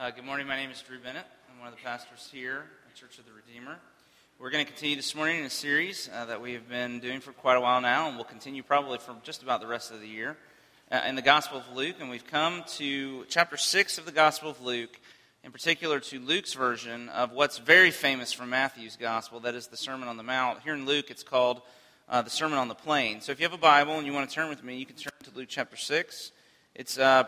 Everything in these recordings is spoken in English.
Uh, good morning. My name is Drew Bennett. I'm one of the pastors here at Church of the Redeemer. We're going to continue this morning in a series uh, that we have been doing for quite a while now, and we'll continue probably for just about the rest of the year uh, in the Gospel of Luke. And we've come to chapter 6 of the Gospel of Luke, in particular to Luke's version of what's very famous from Matthew's Gospel, that is the Sermon on the Mount. Here in Luke, it's called uh, the Sermon on the Plain. So if you have a Bible and you want to turn with me, you can turn to Luke chapter 6. It's uh,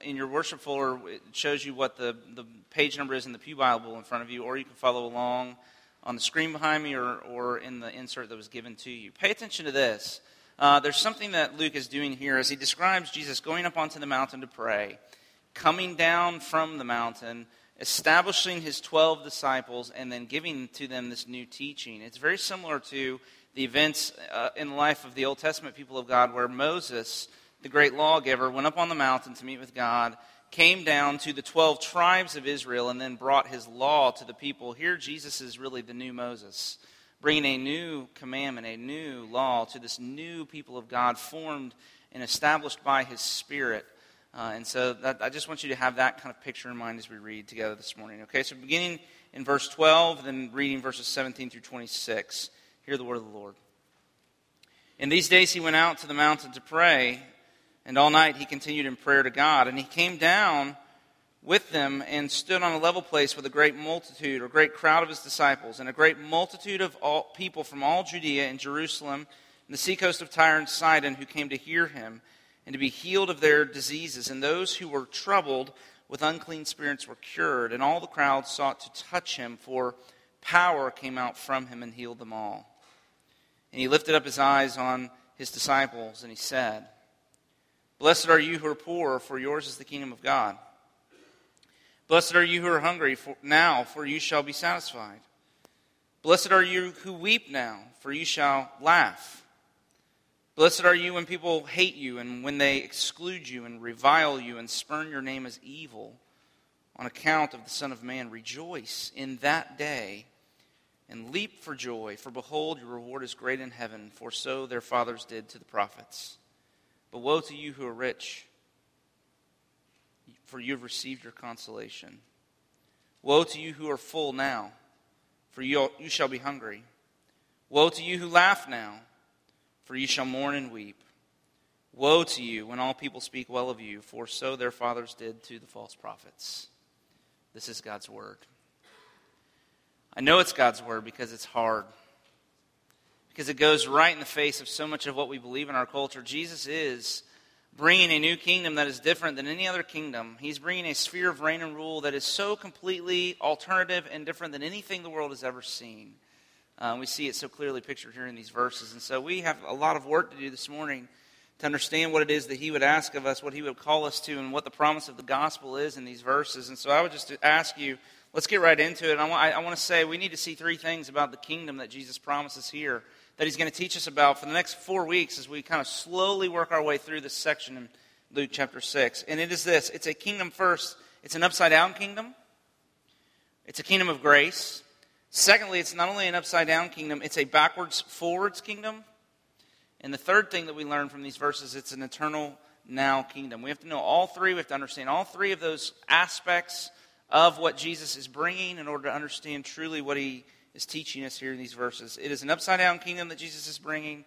in your worship folder, it shows you what the, the page number is in the Pew Bible in front of you, or you can follow along on the screen behind me or, or in the insert that was given to you. Pay attention to this. Uh, there's something that Luke is doing here as he describes Jesus going up onto the mountain to pray, coming down from the mountain, establishing his 12 disciples, and then giving to them this new teaching. It's very similar to the events uh, in the life of the Old Testament people of God where Moses the great lawgiver, went up on the mountain to meet with God, came down to the 12 tribes of Israel, and then brought his law to the people. Here, Jesus is really the new Moses, bringing a new commandment, a new law to this new people of God, formed and established by his Spirit. Uh, and so that, I just want you to have that kind of picture in mind as we read together this morning. Okay, so beginning in verse 12, then reading verses 17 through 26. Hear the word of the Lord. In these days he went out to the mountain to pray and all night he continued in prayer to God. And he came down with them and stood on a level place with a great multitude, or great crowd of his disciples, and a great multitude of all people from all Judea and Jerusalem and the seacoast of Tyre and Sidon who came to hear him and to be healed of their diseases. And those who were troubled with unclean spirits were cured. And all the crowd sought to touch him, for power came out from him and healed them all. And he lifted up his eyes on his disciples and he said, Blessed are you who are poor, for yours is the kingdom of God. Blessed are you who are hungry for now, for you shall be satisfied. Blessed are you who weep now, for you shall laugh. Blessed are you when people hate you and when they exclude you and revile you and spurn your name as evil on account of the Son of Man. Rejoice in that day and leap for joy, for behold, your reward is great in heaven, for so their fathers did to the prophets. But woe to you who are rich, for you have received your consolation. Woe to you who are full now, for you, you shall be hungry. Woe to you who laugh now, for you shall mourn and weep. Woe to you when all people speak well of you, for so their fathers did to the false prophets. This is God's word. I know it's God's word because it's hard because it goes right in the face of so much of what we believe in our culture. Jesus is bringing a new kingdom that is different than any other kingdom. He's bringing a sphere of reign and rule that is so completely alternative and different than anything the world has ever seen. Uh, we see it so clearly pictured here in these verses. And so we have a lot of work to do this morning to understand what it is that he would ask of us, what he would call us to, and what the promise of the gospel is in these verses. And so I would just ask you, let's get right into it. I want, I, I want to say we need to see three things about the kingdom that Jesus promises here that he's going to teach us about for the next four weeks as we kind of slowly work our way through this section in Luke chapter 6. And it is this it's a kingdom first, it's an upside down kingdom, it's a kingdom of grace. Secondly, it's not only an upside down kingdom, it's a backwards forwards kingdom. And the third thing that we learn from these verses, it's an eternal now kingdom. We have to know all three. We have to understand all three of those aspects of what Jesus is bringing in order to understand truly what he is teaching us here in these verses. It is an upside down kingdom that Jesus is bringing,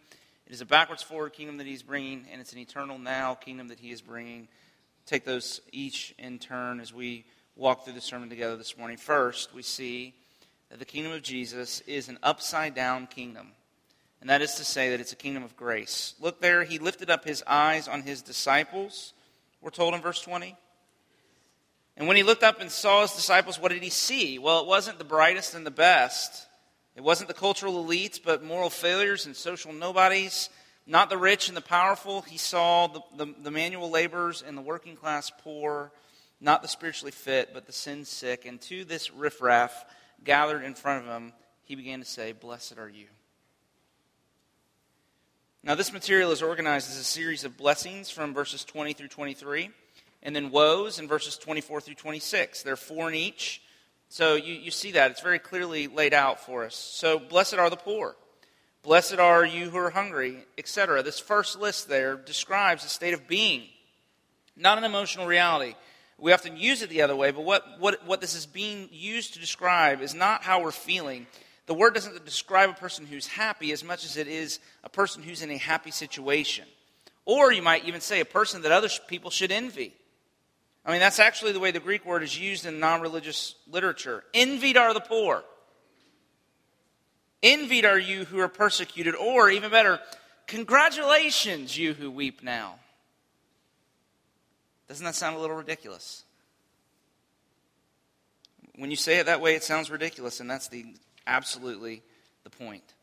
it is a backwards forward kingdom that he's bringing, and it's an eternal now kingdom that he is bringing. Take those each in turn as we walk through the sermon together this morning. First, we see that the kingdom of Jesus is an upside down kingdom. And that is to say that it's a kingdom of grace. Look there, he lifted up his eyes on his disciples, we're told in verse 20. And when he looked up and saw his disciples, what did he see? Well, it wasn't the brightest and the best. It wasn't the cultural elites, but moral failures and social nobodies. Not the rich and the powerful. He saw the, the, the manual laborers and the working class poor. Not the spiritually fit, but the sin sick. And to this riffraff gathered in front of him, he began to say, Blessed are you. Now, this material is organized as a series of blessings from verses 20 through 23 and then woes in verses 24 through 26. There are four in each. So you, you see that. It's very clearly laid out for us. So, blessed are the poor. Blessed are you who are hungry, etc. This first list there describes a state of being, not an emotional reality, We often use it the other way, but what, what, what this is being used to describe is not how we're feeling. The word doesn't describe a person who's happy as much as it is a person who's in a happy situation. Or you might even say a person that other people should envy. I mean, that's actually the way the Greek word is used in non religious literature. Envied are the poor. Envied are you who are persecuted. Or, even better, congratulations, you who weep now. Doesn't that sound a little ridiculous? When you say it that way, it sounds ridiculous, and that's the absolutely the point.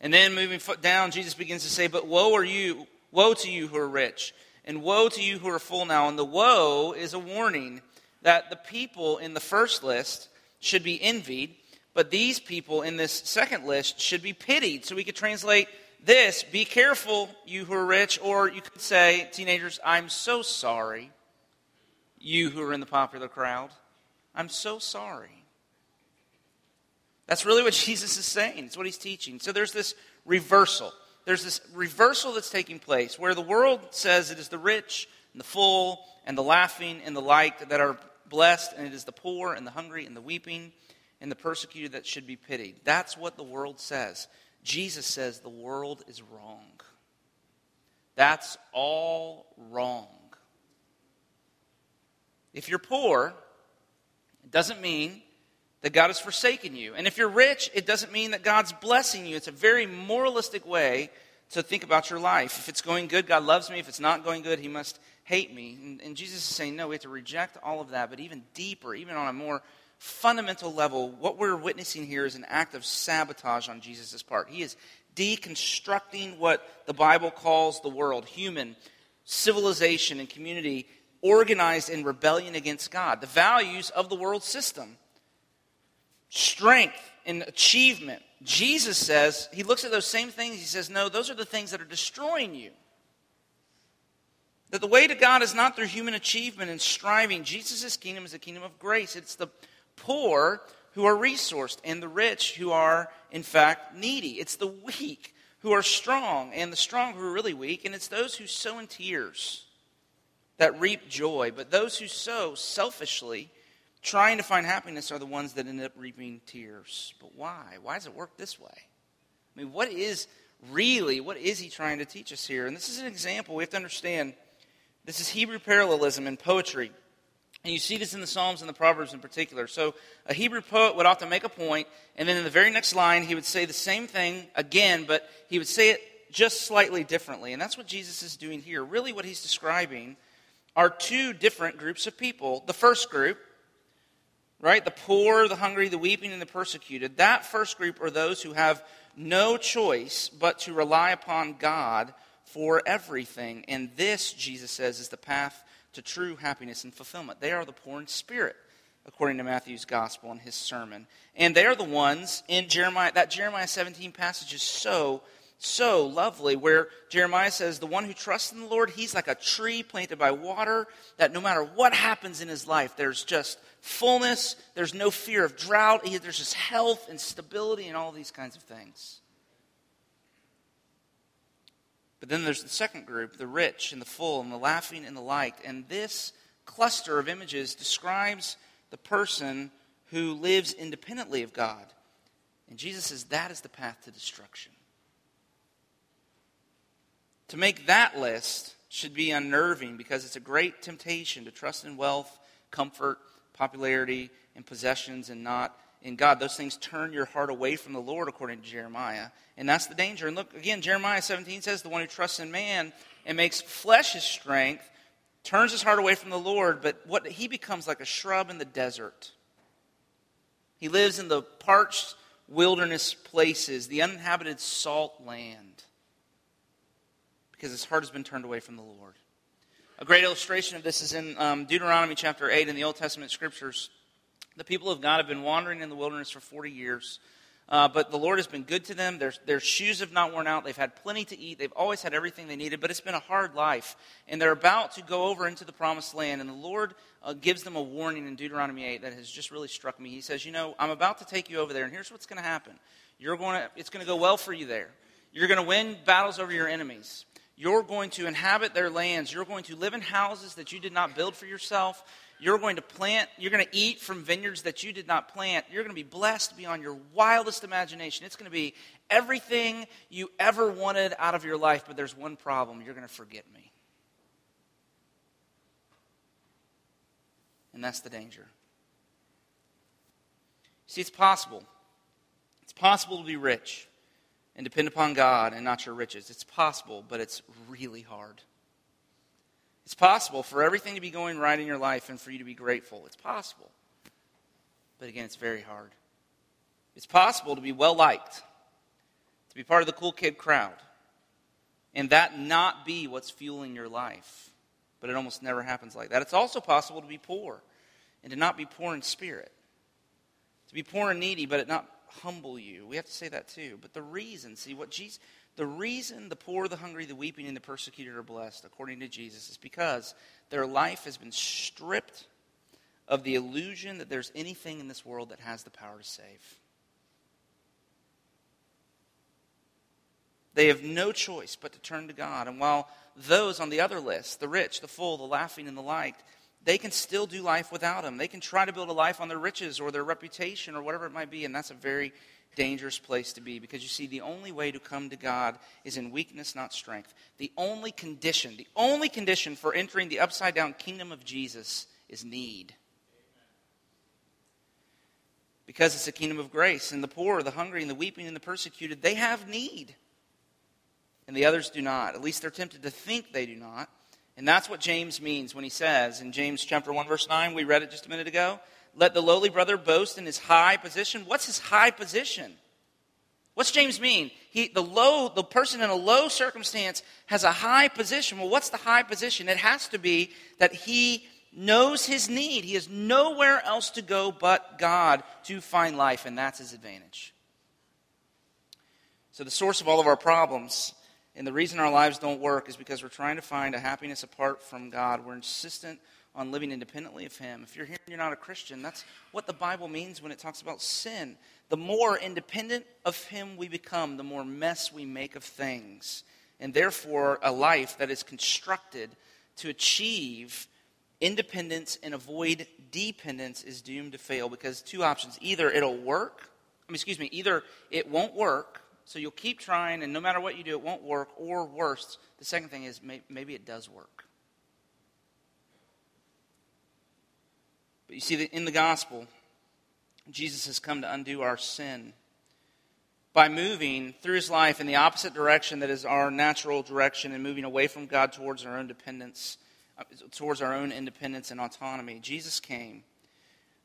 And then moving down, Jesus begins to say, But woe are you, woe to you who are rich, and woe to you who are full now. And the woe is a warning that the people in the first list should be envied, but these people in this second list should be pitied. So we could translate this Be careful, you who are rich, or you could say, teenagers, I'm so sorry, you who are in the popular crowd. I'm so sorry. That's really what Jesus is saying. It's what he's teaching. So there's this reversal. There's this reversal that's taking place where the world says it is the rich and the full and the laughing and the like that are blessed, and it is the poor and the hungry and the weeping and the persecuted that should be pitied. That's what the world says. Jesus says the world is wrong. That's all wrong. If you're poor, it doesn't mean that God has forsaken you. And if you're rich, it doesn't mean that God's blessing you. It's a very moralistic way to think about your life. If it's going good, God loves me. If it's not going good, He must hate me. And, and Jesus is saying, no, we have to reject all of that. But even deeper, even on a more fundamental level, what we're witnessing here is an act of sabotage on Jesus' part. He is deconstructing what the Bible calls the world human, civilization, and community organized in rebellion against God, the values of the world system, strength and achievement. Jesus says, he looks at those same things, he says, No, those are the things that are destroying you. That the way to God is not through human achievement and striving. Jesus' kingdom is a kingdom of grace. It's the poor who are resourced and the rich who are, in fact, needy. It's the weak who are strong and the strong who are really weak. And it's those who sow in tears that reap joy. But those who sow selfishly, trying to find happiness, are the ones that end up reaping tears. But why? Why does it work this way? I mean, what is really, what is he trying to teach us here? And this is an example we have to understand. This is Hebrew parallelism in poetry. And you see this in the Psalms and the Proverbs in particular. So a Hebrew poet would often make a point, and then in the very next line, he would say the same thing again, but he would say it just slightly differently. And that's what Jesus is doing here. Really, what he's describing are two different groups of people. The first group, right, the poor, the hungry, the weeping, and the persecuted, that first group are those who have no choice but to rely upon God for everything. And this, Jesus says, is the path to true happiness and fulfillment. They are the poor in spirit, according to Matthew's gospel and his sermon. And they are the ones in Jeremiah, that Jeremiah 17 passage is so, so lovely, where Jeremiah says, The one who trusts in the Lord, he's like a tree planted by water, that no matter what happens in his life, there's just fullness, there's no fear of drought, there's just health and stability and all these kinds of things. But then there's the second group, the rich and the full and the laughing and the light. And this cluster of images describes the person who lives independently of God. And Jesus says that is the path to destruction. To make that list should be unnerving because it's a great temptation to trust in wealth, comfort, popularity, and possessions and not in God. Those things turn your heart away from the Lord, according to Jeremiah. And that's the danger. And look, again, Jeremiah 17 says, The one who trusts in man and makes flesh his strength turns his heart away from the Lord, but what he becomes like a shrub in the desert. He lives in the parched wilderness places, the uninhabited salt land, because his heart has been turned away from the Lord. A great illustration of this is in um, Deuteronomy chapter 8 in the Old Testament scriptures. The people of God have been wandering in the wilderness for 40 years. Uh, but the Lord has been good to them. Their, their shoes have not worn out. They've had plenty to eat. They've always had everything they needed, but it's been a hard life. And they're about to go over into the promised land. And the Lord uh, gives them a warning in Deuteronomy 8 that has just really struck me. He says, You know, I'm about to take you over there, and here's what's going to happen. You're going to, it's going to go well for you there. You're going to win battles over your enemies. You're going to inhabit their lands. You're going to live in houses that you did not build for yourself You're going to plant, you're going to eat from vineyards that you did not plant. You're going to be blessed beyond your wildest imagination. It's going to be everything you ever wanted out of your life, but there's one problem you're going to forget me. And that's the danger. See, it's possible. It's possible to be rich and depend upon God and not your riches. It's possible, but it's really hard. It's possible for everything to be going right in your life and for you to be grateful. It's possible. But again, it's very hard. It's possible to be well liked, to be part of the cool kid crowd, and that not be what's fueling your life. But it almost never happens like that. It's also possible to be poor and to not be poor in spirit, to be poor and needy, but it not humble you. We have to say that too. But the reason, see, what Jesus, the reason the poor, the hungry, the weeping, and the persecuted are blessed, according to Jesus, is because their life has been stripped of the illusion that there's anything in this world that has the power to save. They have no choice but to turn to God. And while those on the other list, the rich, the full, the laughing, and the liked, they can still do life without him. They can try to build a life on their riches or their reputation or whatever it might be, and that's a very dangerous place to be because you see, the only way to come to God is in weakness, not strength. The only condition, the only condition for entering the upside down kingdom of Jesus is need. Because it's a kingdom of grace, and the poor, the hungry, and the weeping, and the persecuted, they have need. And the others do not. At least they're tempted to think they do not. And that's what James means when he says in James chapter 1 verse 9, we read it just a minute ago, let the lowly brother boast in his high position. What's his high position? What's James mean? He, the low, the person in a low circumstance has a high position. Well, what's the high position? It has to be that he knows his need. He has nowhere else to go but God to find life, and that's his advantage. So, the source of all of our problems and the reason our lives don't work is because we're trying to find a happiness apart from God. We're insistent on living independently of Him. If you're here and you're not a Christian, that's what the Bible means when it talks about sin. The more independent of Him we become, the more mess we make of things. And therefore, a life that is constructed to achieve independence and avoid dependence is doomed to fail because two options either it'll work, I mean, excuse me, either it won't work so you'll keep trying, and no matter what you do, it won't work. Or worse, the second thing is maybe it does work. But you see, that in the gospel, Jesus has come to undo our sin by moving through his life in the opposite direction that is our natural direction and moving away from God towards our own dependence, uh, towards our own independence and autonomy. Jesus came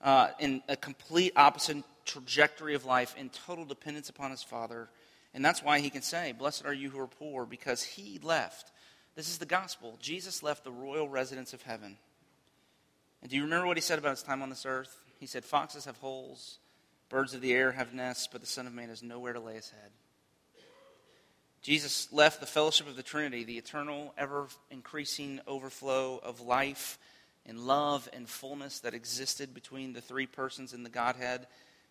uh, in a complete opposite trajectory of life in total dependence upon his Father and that's why he can say, Blessed are you who are poor, because he left. This is the gospel. Jesus left the royal residence of heaven. And do you remember what he said about his time on this earth? He said, Foxes have holes, birds of the air have nests, but the Son of Man has nowhere to lay his head. Jesus left the fellowship of the Trinity, the eternal, ever increasing overflow of life and love and fullness that existed between the three persons in the Godhead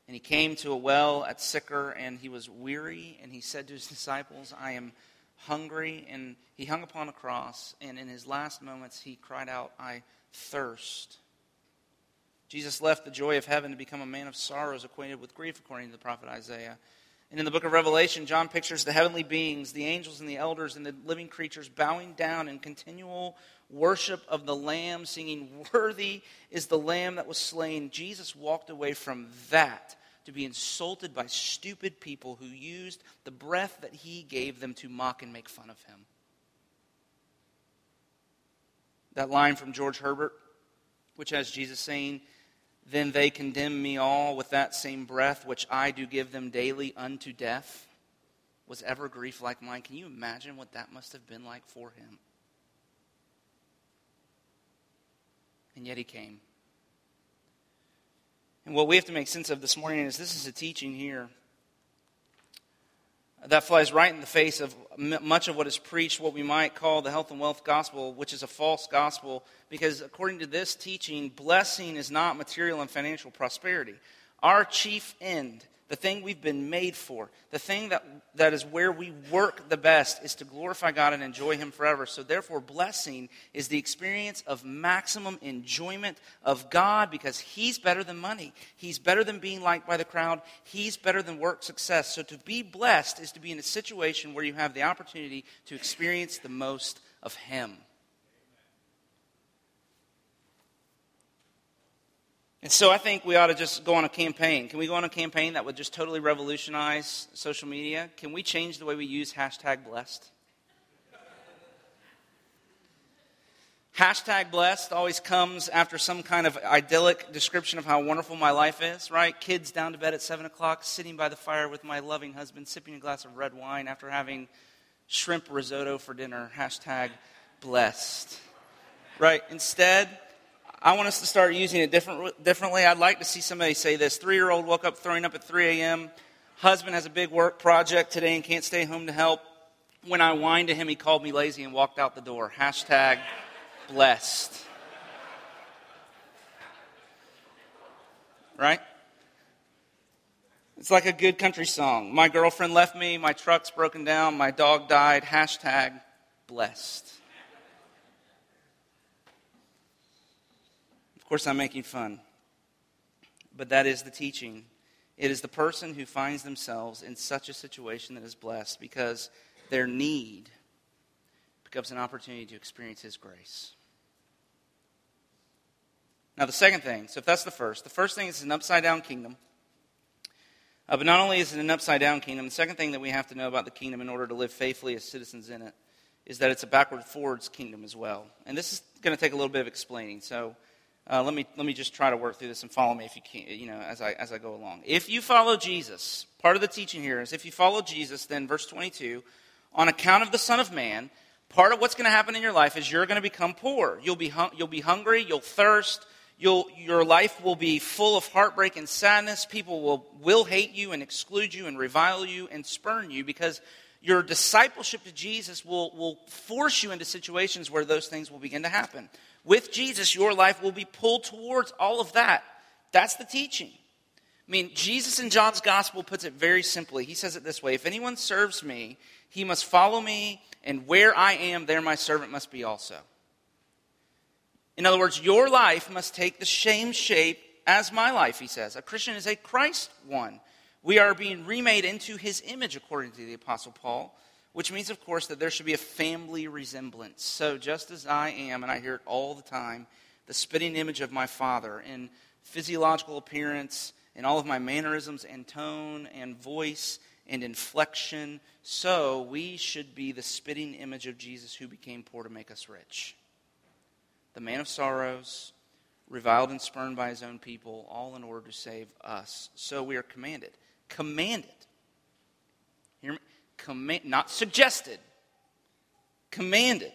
and he came to a well at Sychar, and he was weary, and he said to his disciples, I am hungry. And he hung upon a cross, and in his last moments, he cried out, I thirst. Jesus left the joy of heaven to become a man of sorrows, acquainted with grief, according to the prophet Isaiah. And in the book of Revelation, John pictures the heavenly beings, the angels and the elders and the living creatures bowing down in continual worship of the Lamb, singing, Worthy is the Lamb that was slain. Jesus walked away from that to be insulted by stupid people who used the breath that he gave them to mock and make fun of him. That line from George Herbert, which has Jesus saying, Then they condemn me all with that same breath which I do give them daily unto death, was ever grief like mine. Can you imagine what that must have been like for him? And yet he came. And what we have to make sense of this morning is this is a teaching here that flies right in the face of much of what is preached, what we might call the health and wealth gospel, which is a false gospel, because according to this teaching, blessing is not material and financial prosperity. Our chief end, the thing we've been made for, the thing that, that is where we work the best is to glorify God and enjoy Him forever. So, therefore, blessing is the experience of maximum enjoyment of God because He's better than money. He's better than being liked by the crowd. He's better than work success. So, to be blessed is to be in a situation where you have the opportunity to experience the most of Him. And so I think we ought to just go on a campaign. Can we go on a campaign that would just totally revolutionize social media? Can we change the way we use hashtag blessed? Hashtag blessed always comes after some kind of idyllic description of how wonderful my life is, right? Kids down to bed at 7 o'clock, sitting by the fire with my loving husband, sipping a glass of red wine after having shrimp risotto for dinner. Hashtag blessed. Right? Instead, I want us to start using it different, differently. I'd like to see somebody say this three year old woke up throwing up at 3 a.m. Husband has a big work project today and can't stay home to help. When I whined to him, he called me lazy and walked out the door. Hashtag blessed. Right? It's like a good country song. My girlfriend left me, my truck's broken down, my dog died. Hashtag blessed. Course, I'm making fun. But that is the teaching. It is the person who finds themselves in such a situation that is blessed because their need becomes an opportunity to experience His grace. Now, the second thing, so if that's the first, the first thing is an upside down kingdom. Uh, but not only is it an upside down kingdom, the second thing that we have to know about the kingdom in order to live faithfully as citizens in it is that it's a backward forwards kingdom as well. And this is going to take a little bit of explaining. So, uh, let me let me just try to work through this and follow me if you can, you know, as I as I go along. If you follow Jesus, part of the teaching here is if you follow Jesus, then verse 22, on account of the Son of Man, part of what's going to happen in your life is you're going to become poor. You'll be hung, you'll be hungry. You'll thirst. You'll, your life will be full of heartbreak and sadness. People will, will hate you and exclude you and revile you and spurn you because your discipleship to Jesus will, will force you into situations where those things will begin to happen. With Jesus, your life will be pulled towards all of that. That's the teaching. I mean, Jesus in John's gospel puts it very simply. He says it this way If anyone serves me, he must follow me, and where I am, there my servant must be also. In other words, your life must take the same shape as my life, he says. A Christian is a Christ one. We are being remade into his image, according to the Apostle Paul which means, of course, that there should be a family resemblance. So, just as I am, and I hear it all the time, the spitting image of my Father in physiological appearance, in all of my mannerisms and tone and voice and inflection, so we should be the spitting image of Jesus who became poor to make us rich. The man of sorrows, reviled and spurned by his own people, all in order to save us. So we are commanded. Commanded. Hear me? Command, not suggested, commanded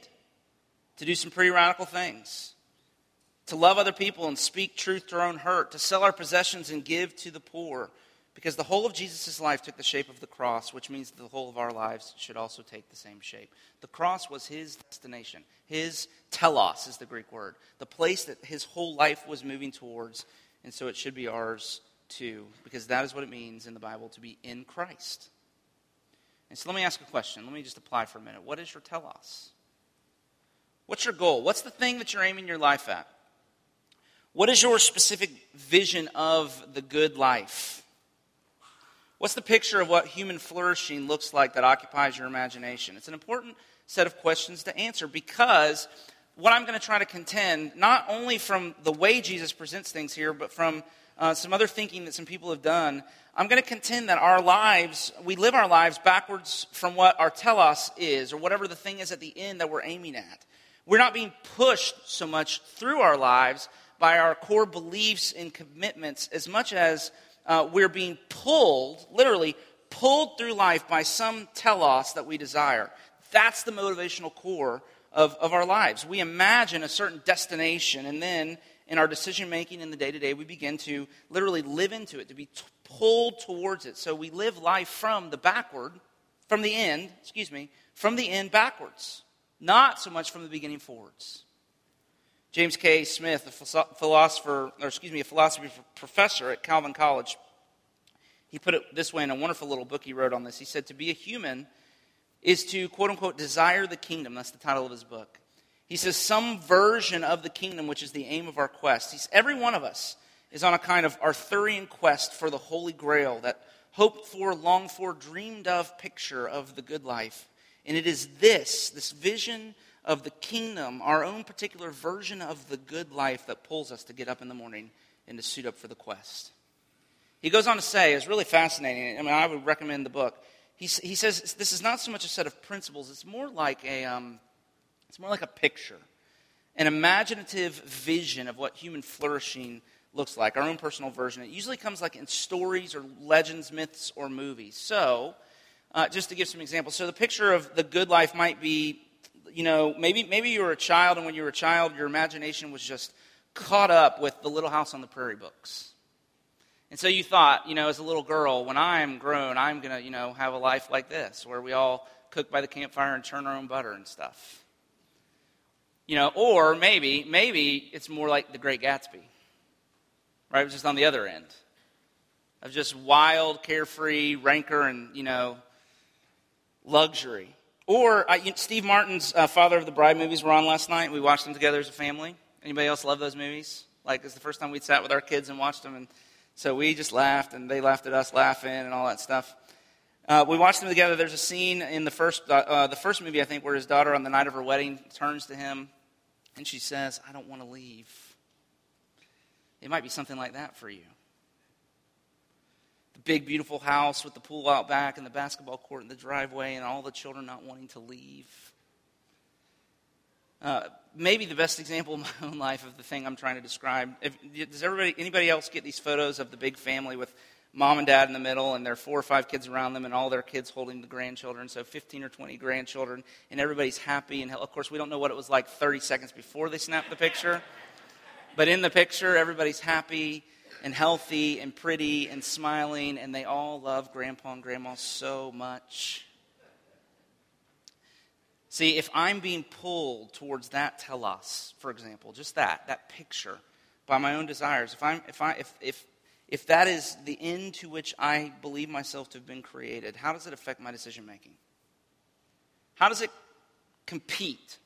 to do some pretty radical things. To love other people and speak truth to our own hurt, to sell our possessions and give to the poor. Because the whole of Jesus' life took the shape of the cross, which means the whole of our lives should also take the same shape. The cross was his destination. His telos is the Greek word. The place that his whole life was moving towards. And so it should be ours too, because that is what it means in the Bible to be in Christ. And so let me ask a question. Let me just apply for a minute. What is your telos? What's your goal? What's the thing that you're aiming your life at? What is your specific vision of the good life? What's the picture of what human flourishing looks like that occupies your imagination? It's an important set of questions to answer because what I'm going to try to contend, not only from the way Jesus presents things here, but from uh, some other thinking that some people have done, I'm going to contend that our lives, we live our lives backwards from what our telos is, or whatever the thing is at the end that we're aiming at. We're not being pushed so much through our lives by our core beliefs and commitments as much as uh, we're being pulled, literally pulled through life by some telos that we desire. That's the motivational core of, of our lives. We imagine a certain destination, and then in our decision making in the day to day, we begin to literally live into it, to be t- pulled towards it. So we live life from the backward, from the end, excuse me, from the end backwards, not so much from the beginning forwards. James K. Smith, a philosopher, or excuse me, a philosophy professor at Calvin College, he He put it this way in a wonderful little book he wrote on this. He said, To be a human is to, quote unquote, desire the kingdom. That's the title of his book. He says, Some version of the kingdom, which is the aim of our quest. He's, every one of us is on a kind of Arthurian quest for the Holy Grail, that hoped for, longed for, dreamed of picture of the good life. And it is this, this vision of the kingdom, our own particular version of the good life, that pulls us to get up in the morning and to suit up for the quest. He goes on to say, it's really fascinating. I mean, I would recommend the book. He, he says this is not so much a set of principles, it's more like a, um, it's more like a picture, an imaginative vision of what human flourishing looks like, our own personal version. It usually comes like in stories or legends, myths, or movies. So, uh, just to give some examples, so the picture of the good life might be, you know, maybe maybe you were a child, and when you were a child, your imagination was just caught up with the Little House on the Prairie books. And so you thought, you know, as a little girl, when I'm grown, I'm going to, you know, have a life like this, where we all cook by the campfire and churn our own butter and stuff. You know, or maybe, maybe it's more like the Great Gatsby, right? It's just on the other end of just wild, carefree rancor and, you know, luxury. Or uh, Steve Martin's uh, Father of the Bride movies were on last night. We watched them together as a family. Anybody else love those movies? Like, it's the first time we'd sat with our kids and watched them, and so we just laughed, and they laughed at us laughing and all that stuff. Uh, we watched them together. There's a scene in the first, uh, uh, the first movie, I think, where his daughter, on the night of her wedding, turns to him and she says, I don't want to leave. It might be something like that for you. The big, beautiful house with the pool out back and the basketball court in the driveway, and all the children not wanting to leave. Uh, maybe the best example in my own life of the thing I'm trying to describe. If, does everybody, anybody else get these photos of the big family with mom and dad in the middle, and there are four or five kids around them, and all their kids holding the grandchildren, so 15 or 20 grandchildren, and everybody's happy. And of course, we don't know what it was like 30 seconds before they snapped the picture, but in the picture, everybody's happy and healthy and pretty and smiling, and they all love grandpa and grandma so much. See, if I'm being pulled towards that telos, for example, just that, that picture, by my own desires, if, I'm, if, I, if, if, if that is the end to which I believe myself to have been created, how does it affect my decision making? How does it compete?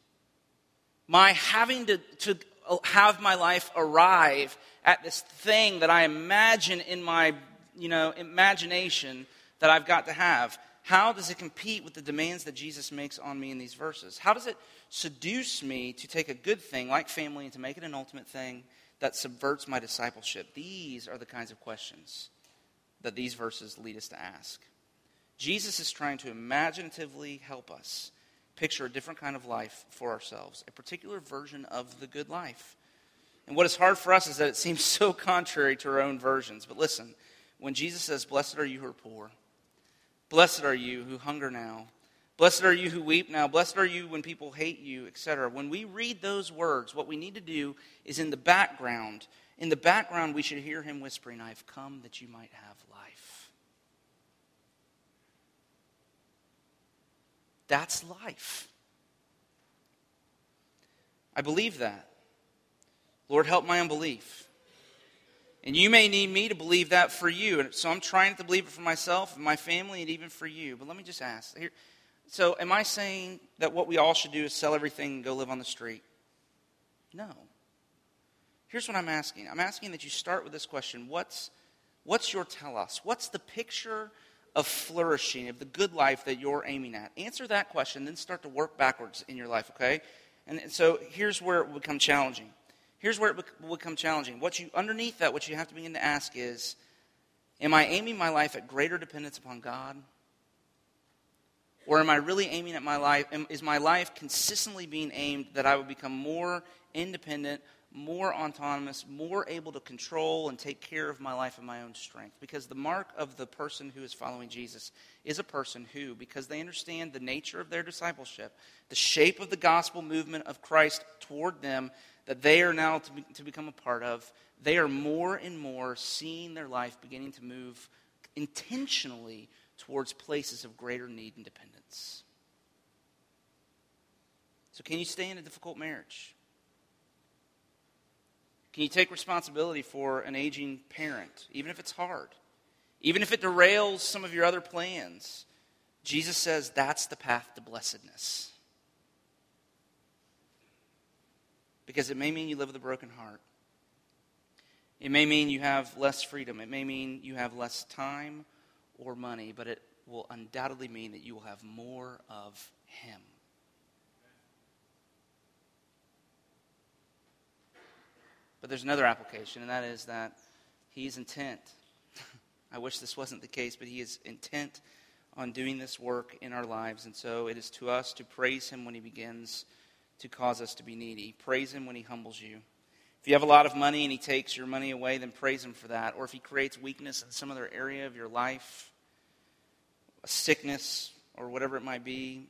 My having to, to uh, have my life arrive at this thing that I imagine in my you know, imagination that I've got to have how does it compete with the demands that Jesus makes on me in these verses? How does it seduce me to take a good thing like family and to make it an ultimate thing that subverts my discipleship? These are the kinds of questions that these verses lead us to ask. Jesus is trying to imaginatively help us picture a different kind of life for ourselves, a particular version of the good life. And what is hard for us is that it seems so contrary to our own versions. But listen, when Jesus says, Blessed are you who are poor, Blessed are you who hunger now. Blessed are you who weep now. Blessed are you when people hate you, etc. When we read those words, what we need to do is in the background, in the background, we should hear him whispering, I have come that you might have life. That's life. I believe that. Lord, help my unbelief. And you may need me to believe that for you. And so I'm trying to believe it for myself and my family and even for you. But let me just ask here. So, am I saying that what we all should do is sell everything and go live on the street? No. Here's what I'm asking I'm asking that you start with this question What's, what's your telos? What's the picture of flourishing, of the good life that you're aiming at? Answer that question, then start to work backwards in your life, okay? And so here's where it will become challenging here's where it will become challenging. What you underneath that, what you have to begin to ask is, am I aiming my life at greater dependence upon God? Or am I really aiming at my life? Is my life consistently being aimed that I would become more independent, more autonomous, more able to control and take care of my life in my own strength? Because the mark of the person who is following Jesus is a person who, because they understand the nature of their discipleship, the shape of the gospel movement of Christ toward them, that they are now to, be, to become a part of, they are more and more seeing their life beginning to move intentionally towards places of greater need and dependence. So, can you stay in a difficult marriage? Can you take responsibility for an aging parent, even if it's hard? even if it derails some of your other plans, Jesus says that's the path to blessedness. Because it may mean you live with a broken heart. It may mean you have less freedom. It may mean you have less time or money, but it will undoubtedly mean that you will have more of Him. But there's another application, and that is that He's intent. I wish this wasn't the case, but He is intent on doing this work in our lives. And so it is to us to praise Him when He begins to cause us to be needy. Praise Him when He humbles you. If you have a lot of money and He takes your money away, then praise Him for that. Or if He creates weakness in some other area of your life, a sickness or whatever it might be,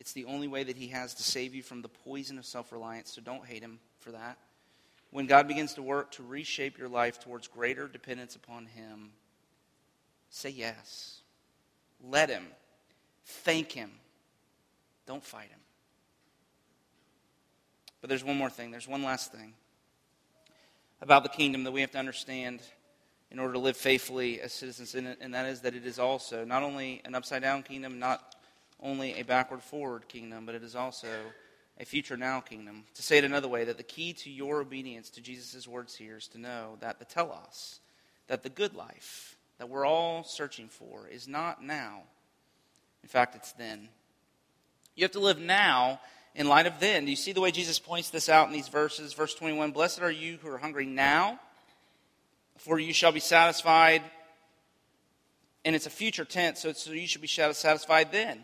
it's the only way that He has to save you from the poison of self reliance. So don't hate Him for that. When God begins to work to reshape your life towards greater dependence upon Him, say yes. Let Him. Thank Him. Don't fight Him. But there's one more thing. There's one last thing about the kingdom that we have to understand in order to live faithfully as citizens in it, and that is that it is also not only an upside down kingdom, not only a backward forward kingdom, but it is also a future now kingdom. To say it another way, that the key to your obedience to Jesus' words here is to know that the telos, that the good life that we're all searching for is not now. In fact, it's then. You have to live now in light of then. Do you see the way Jesus points this out in these verses? Verse 21 Blessed are you who are hungry now, for you shall be satisfied. And it's a future tense, so, so you should be satisfied then.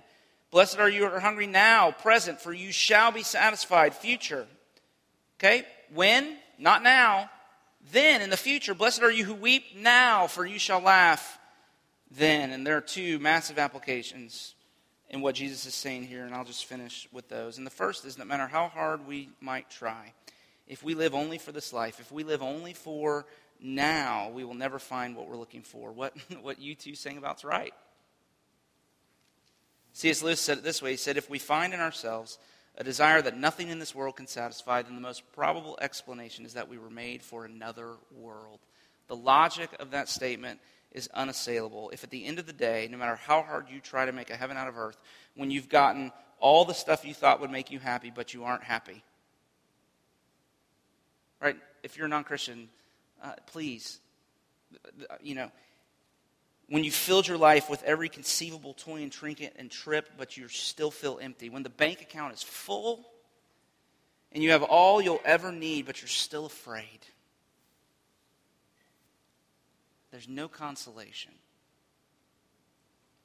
Blessed are you who are hungry now, present, for you shall be satisfied. Future. Okay? When? Not now. Then, in the future. Blessed are you who weep now, for you shall laugh then. And there are two massive applications in what Jesus is saying here, and I'll just finish with those. And the first is no matter how hard we might try, if we live only for this life, if we live only for now, we will never find what we're looking for. What, what you two saying about's right. C.S. Lewis said it this way He said, If we find in ourselves a desire that nothing in this world can satisfy, then the most probable explanation is that we were made for another world. The logic of that statement is unassailable. If at the end of the day, no matter how hard you try to make a heaven out of earth, when you've gotten all the stuff you thought would make you happy, but you aren't happy, right? If you're a non Christian, uh, please, you know, when you filled your life with every conceivable toy and trinket and trip, but you still feel empty, when the bank account is full and you have all you'll ever need, but you're still afraid, there's no consolation.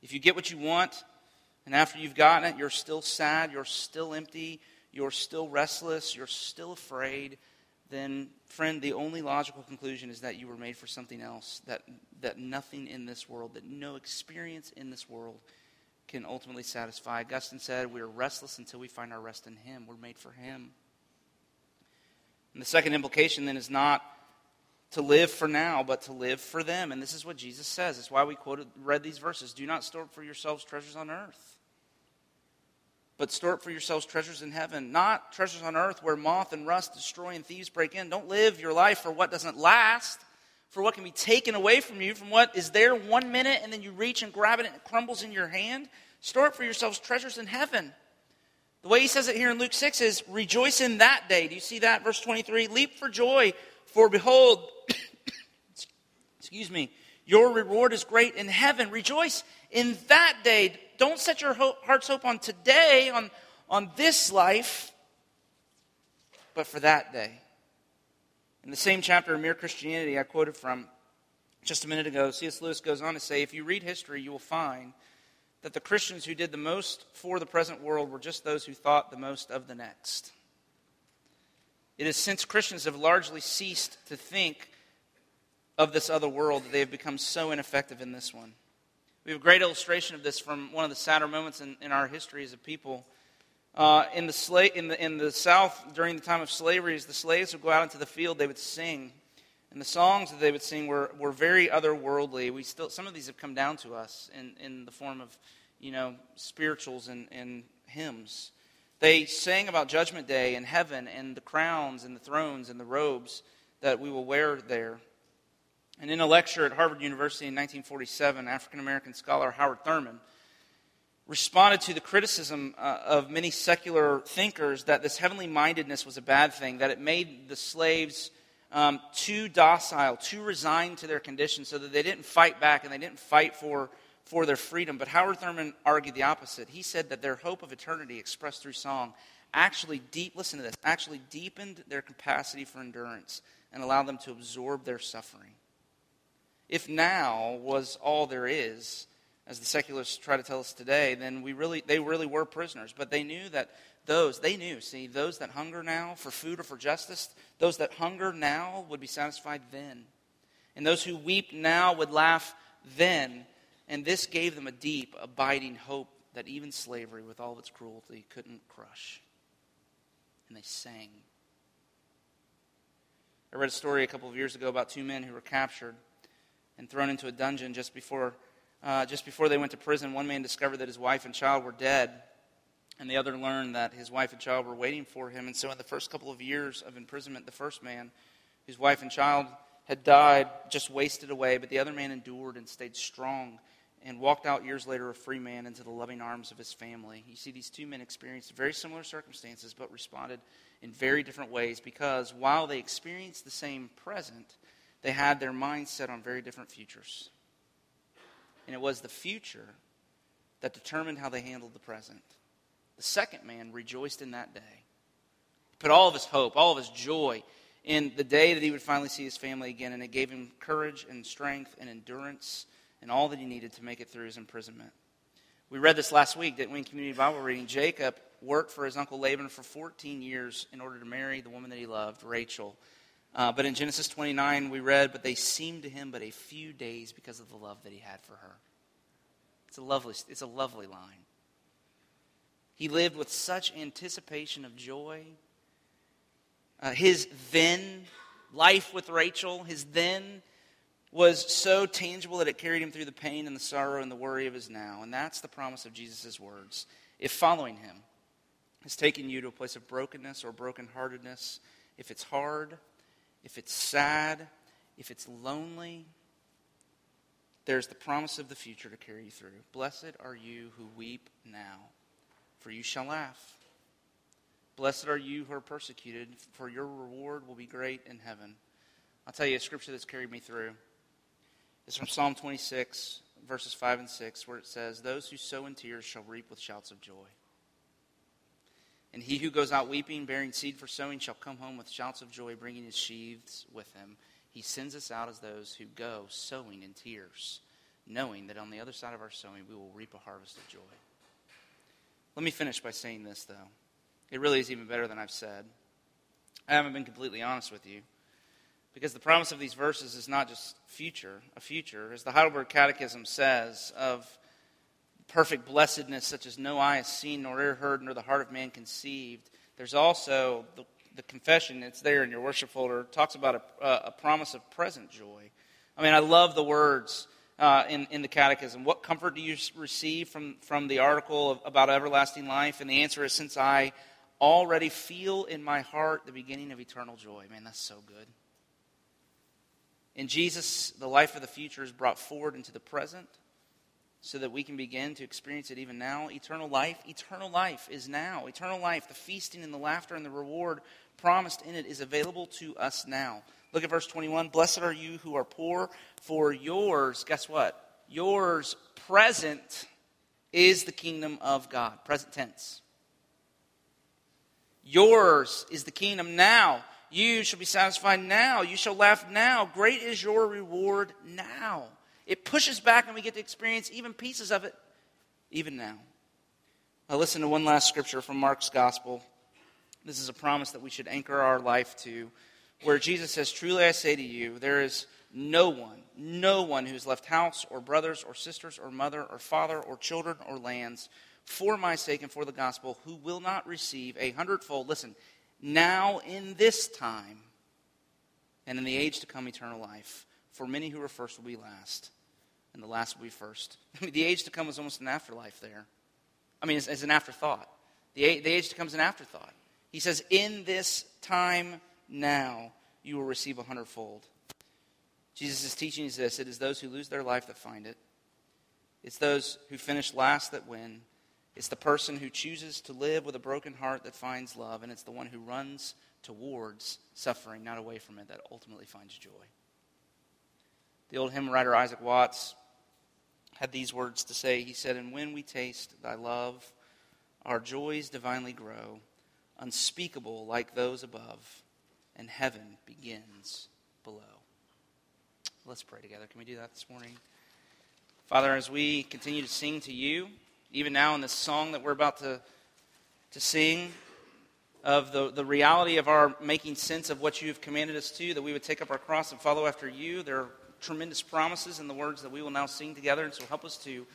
If you get what you want, and after you've gotten it, you're still sad, you're still empty, you're still restless, you're still afraid, then, friend, the only logical conclusion is that you were made for something else, that, that nothing in this world, that no experience in this world can ultimately satisfy. Augustine said, We are restless until we find our rest in Him. We're made for Him. And the second implication then is not to live for now, but to live for them. And this is what Jesus says. It's why we quoted, read these verses. Do not store up for yourselves treasures on earth but store up for yourselves treasures in heaven, not treasures on earth where moth and rust destroy and thieves break in. Don't live your life for what doesn't last, for what can be taken away from you, from what is there one minute and then you reach and grab it and it crumbles in your hand. Store up for yourselves treasures in heaven. The way he says it here in Luke 6 is rejoice in that day. Do you see that? Verse 23 Leap for joy, for behold, excuse me, your reward is great in heaven. Rejoice in that day. Don't set your heart's hope on today, on, on this life, but for that day. In the same chapter of Mere Christianity I quoted from just a minute ago, C.S. Lewis goes on to say if you read history, you will find that the Christians who did the most for the present world were just those who thought the most of the next. It is since Christians have largely ceased to think of this other world that they have become so ineffective in this one. We have a great illustration of this from one of the sadder moments in, in our history as a people. Uh, in, the sla- in, the, in the South, during the time of slavery, as the slaves would go out into the field, they would sing. And the songs that they would sing were, were very otherworldly. We still, some of these have come down to us in, in the form of, you know, spirituals and, and hymns. They sang about Judgment Day and heaven and the crowns and the thrones and the robes that we will wear there. And in a lecture at Harvard University in 1947, African American scholar Howard Thurman responded to the criticism uh, of many secular thinkers that this heavenly mindedness was a bad thing, that it made the slaves um, too docile, too resigned to their condition, so that they didn't fight back and they didn't fight for, for their freedom. But Howard Thurman argued the opposite. He said that their hope of eternity expressed through song actually deep listen to this actually deepened their capacity for endurance and allowed them to absorb their suffering if now was all there is as the secularists try to tell us today, then we really, they really were prisoners. But they knew that those, they knew, see, those that hunger now for food or for justice, those that hunger now would be satisfied then. And those who weep now would laugh then. And this gave them a deep, abiding hope that even slavery, with all its cruelty, couldn't crush. And they sang. I read a story a couple of years ago about two men who were captured and thrown into a dungeon just before uh, just before they went to prison, one man discovered that his wife and child were dead, and the other learned that his wife and child were waiting for him. And so, in the first couple of years of imprisonment, the first man, whose wife and child had died, just wasted away, but the other man endured and stayed strong and walked out years later a free man into the loving arms of his family. You see, these two men experienced very similar circumstances, but responded in very different ways because while they experienced the same present, they had their minds set on very different futures. And it was the future that determined how they handled the present. The second man rejoiced in that day. He put all of his hope, all of his joy in the day that he would finally see his family again, and it gave him courage and strength and endurance and all that he needed to make it through his imprisonment. We read this last week, didn't we, in community Bible reading? Jacob worked for his uncle Laban for 14 years in order to marry the woman that he loved, Rachel. Uh, but in Genesis 29, we read, But they seemed to him but a few days because of the love that he had for her. It's a lovely, it's a lovely line. He lived with such anticipation of joy. Uh, his then life with Rachel, his then was so tangible that it carried him through the pain and the sorrow and the worry of his now. And that's the promise of Jesus' words. If following him has taken you to a place of brokenness or brokenheartedness, if it's hard, if it's sad, if it's lonely, there's the promise of the future to carry you through. Blessed are you who weep now, for you shall laugh. Blessed are you who are persecuted, for your reward will be great in heaven. I'll tell you a scripture that's carried me through. It's from Psalm 26, verses 5 and 6, where it says, Those who sow in tears shall reap with shouts of joy. And he who goes out weeping, bearing seed for sowing, shall come home with shouts of joy, bringing his sheaves with him. He sends us out as those who go sowing in tears, knowing that on the other side of our sowing, we will reap a harvest of joy. Let me finish by saying this, though. It really is even better than I've said. I haven't been completely honest with you. Because the promise of these verses is not just future, a future, as the Heidelberg Catechism says, of perfect blessedness such as no eye has seen, nor ear heard, nor the heart of man conceived. There's also the, the confession, it's there in your worship folder, talks about a, a promise of present joy. I mean, I love the words uh, in, in the catechism. What comfort do you receive from, from the article of, about everlasting life? And the answer is, since I already feel in my heart the beginning of eternal joy. Man, that's so good. In Jesus, the life of the future is brought forward into the present so that we can begin to experience it even now. Eternal life, eternal life is now. Eternal life, the feasting and the laughter and the reward promised in it is available to us now. Look at verse 21. Blessed are you who are poor, for yours, guess what? Yours present is the kingdom of God. Present tense. Yours is the kingdom now. You shall be satisfied now. You shall laugh now. Great is your reward now. It pushes back and we get to experience even pieces of it even now. Now, listen to one last scripture from Mark's gospel. This is a promise that we should anchor our life to, where Jesus says, Truly I say to you, there is no one, no one who's left house or brothers or sisters or mother or father or children or lands for my sake and for the gospel who will not receive a hundredfold, listen, now in this time and in the age to come eternal life. For many who are first will be last, and the last will be first. The age to come is almost an afterlife there. I mean, it's, it's an afterthought. The, the age to come is an afterthought. He says, In this time now, you will receive a hundredfold. Jesus' is teaching is this it is those who lose their life that find it, it's those who finish last that win. It's the person who chooses to live with a broken heart that finds love, and it's the one who runs towards suffering, not away from it, that ultimately finds joy. The old hymn writer Isaac Watts had these words to say. He said, And when we taste thy love, our joys divinely grow, unspeakable like those above, and heaven begins below. Let's pray together. Can we do that this morning? Father, as we continue to sing to you, even now in this song that we're about to, to sing, of the, the reality of our making sense of what you've commanded us to, that we would take up our cross and follow after you. There are tremendous promises in the words that we will now sing together, and so help us to,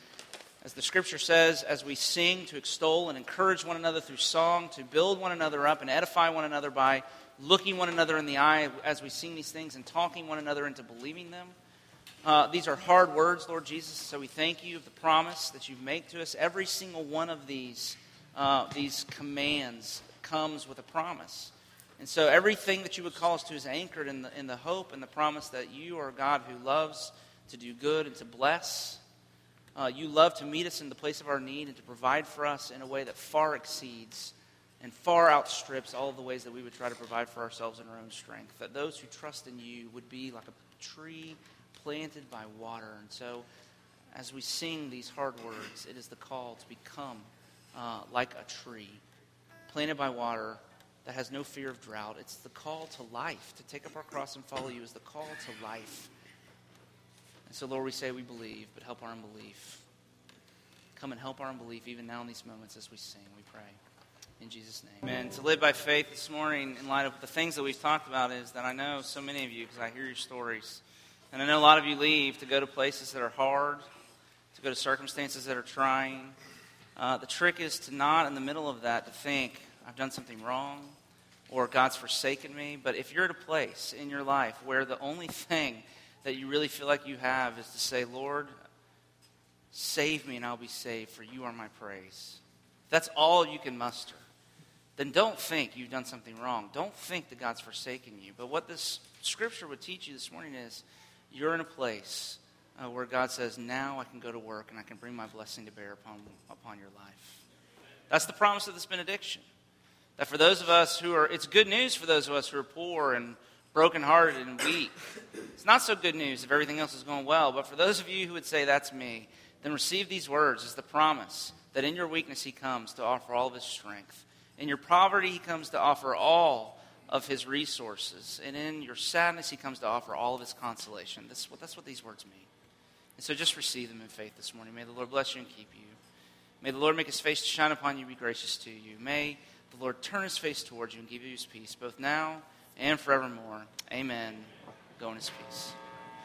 as the scripture says, as we sing, to extol and encourage one another through song, to build one another up and edify one another by looking one another in the eye as we sing these things and talking one another into believing them. Uh, these are hard words, Lord Jesus, so we thank you of the promise that you make to us. Every single one of these, uh, these commands comes with a promise. And so everything that you would call us to is anchored in the, in the hope and the promise that you are God who loves to do good and to bless. Uh, you love to meet us in the place of our need and to provide for us in a way that far exceeds and far outstrips all the ways that we would try to provide for ourselves in our own strength. That those who trust in you would be like a tree planted by water. And so as we sing these hard words, it is the call to become uh, like a tree planted by water that has no fear of drought. It's the call to life. To take up our cross and follow you is the call to life. And so, Lord, we say we believe, but help our unbelief. Come and help our unbelief even now in these moments as we sing, we pray. In Jesus' name. Amen. To live by faith this morning, in light of the things that we've talked about, is that I know so many of you, because I hear your stories, and I know a lot of you leave to go to places that are hard, to go to circumstances that are trying. Uh, the trick is to not, in the middle of that, to think, I've done something wrong or God's forsaken me. But if you're at a place in your life where the only thing that you really feel like you have is to say, Lord, save me and I'll be saved, for you are my praise. That's all you can muster. Then don't think you've done something wrong. Don't think that God's forsaken you. But what this scripture would teach you this morning is you're in a place uh, where God says, Now I can go to work and I can bring my blessing to bear upon, upon your life. That's the promise of this benediction. That for those of us who are, it's good news for those of us who are poor and brokenhearted and weak. It's not so good news if everything else is going well. But for those of you who would say, that's me, then receive these words as the promise that in your weakness he comes to offer all of his strength. In your poverty, he comes to offer all of his resources. And in your sadness, he comes to offer all of his consolation. That's what, that's what these words mean. And so just receive them in faith this morning. May the Lord bless you and keep you. May the Lord make his face to shine upon you, and be gracious to you. May the Lord turn his face towards you and give you his peace, both now and forevermore. Amen. Go in his peace.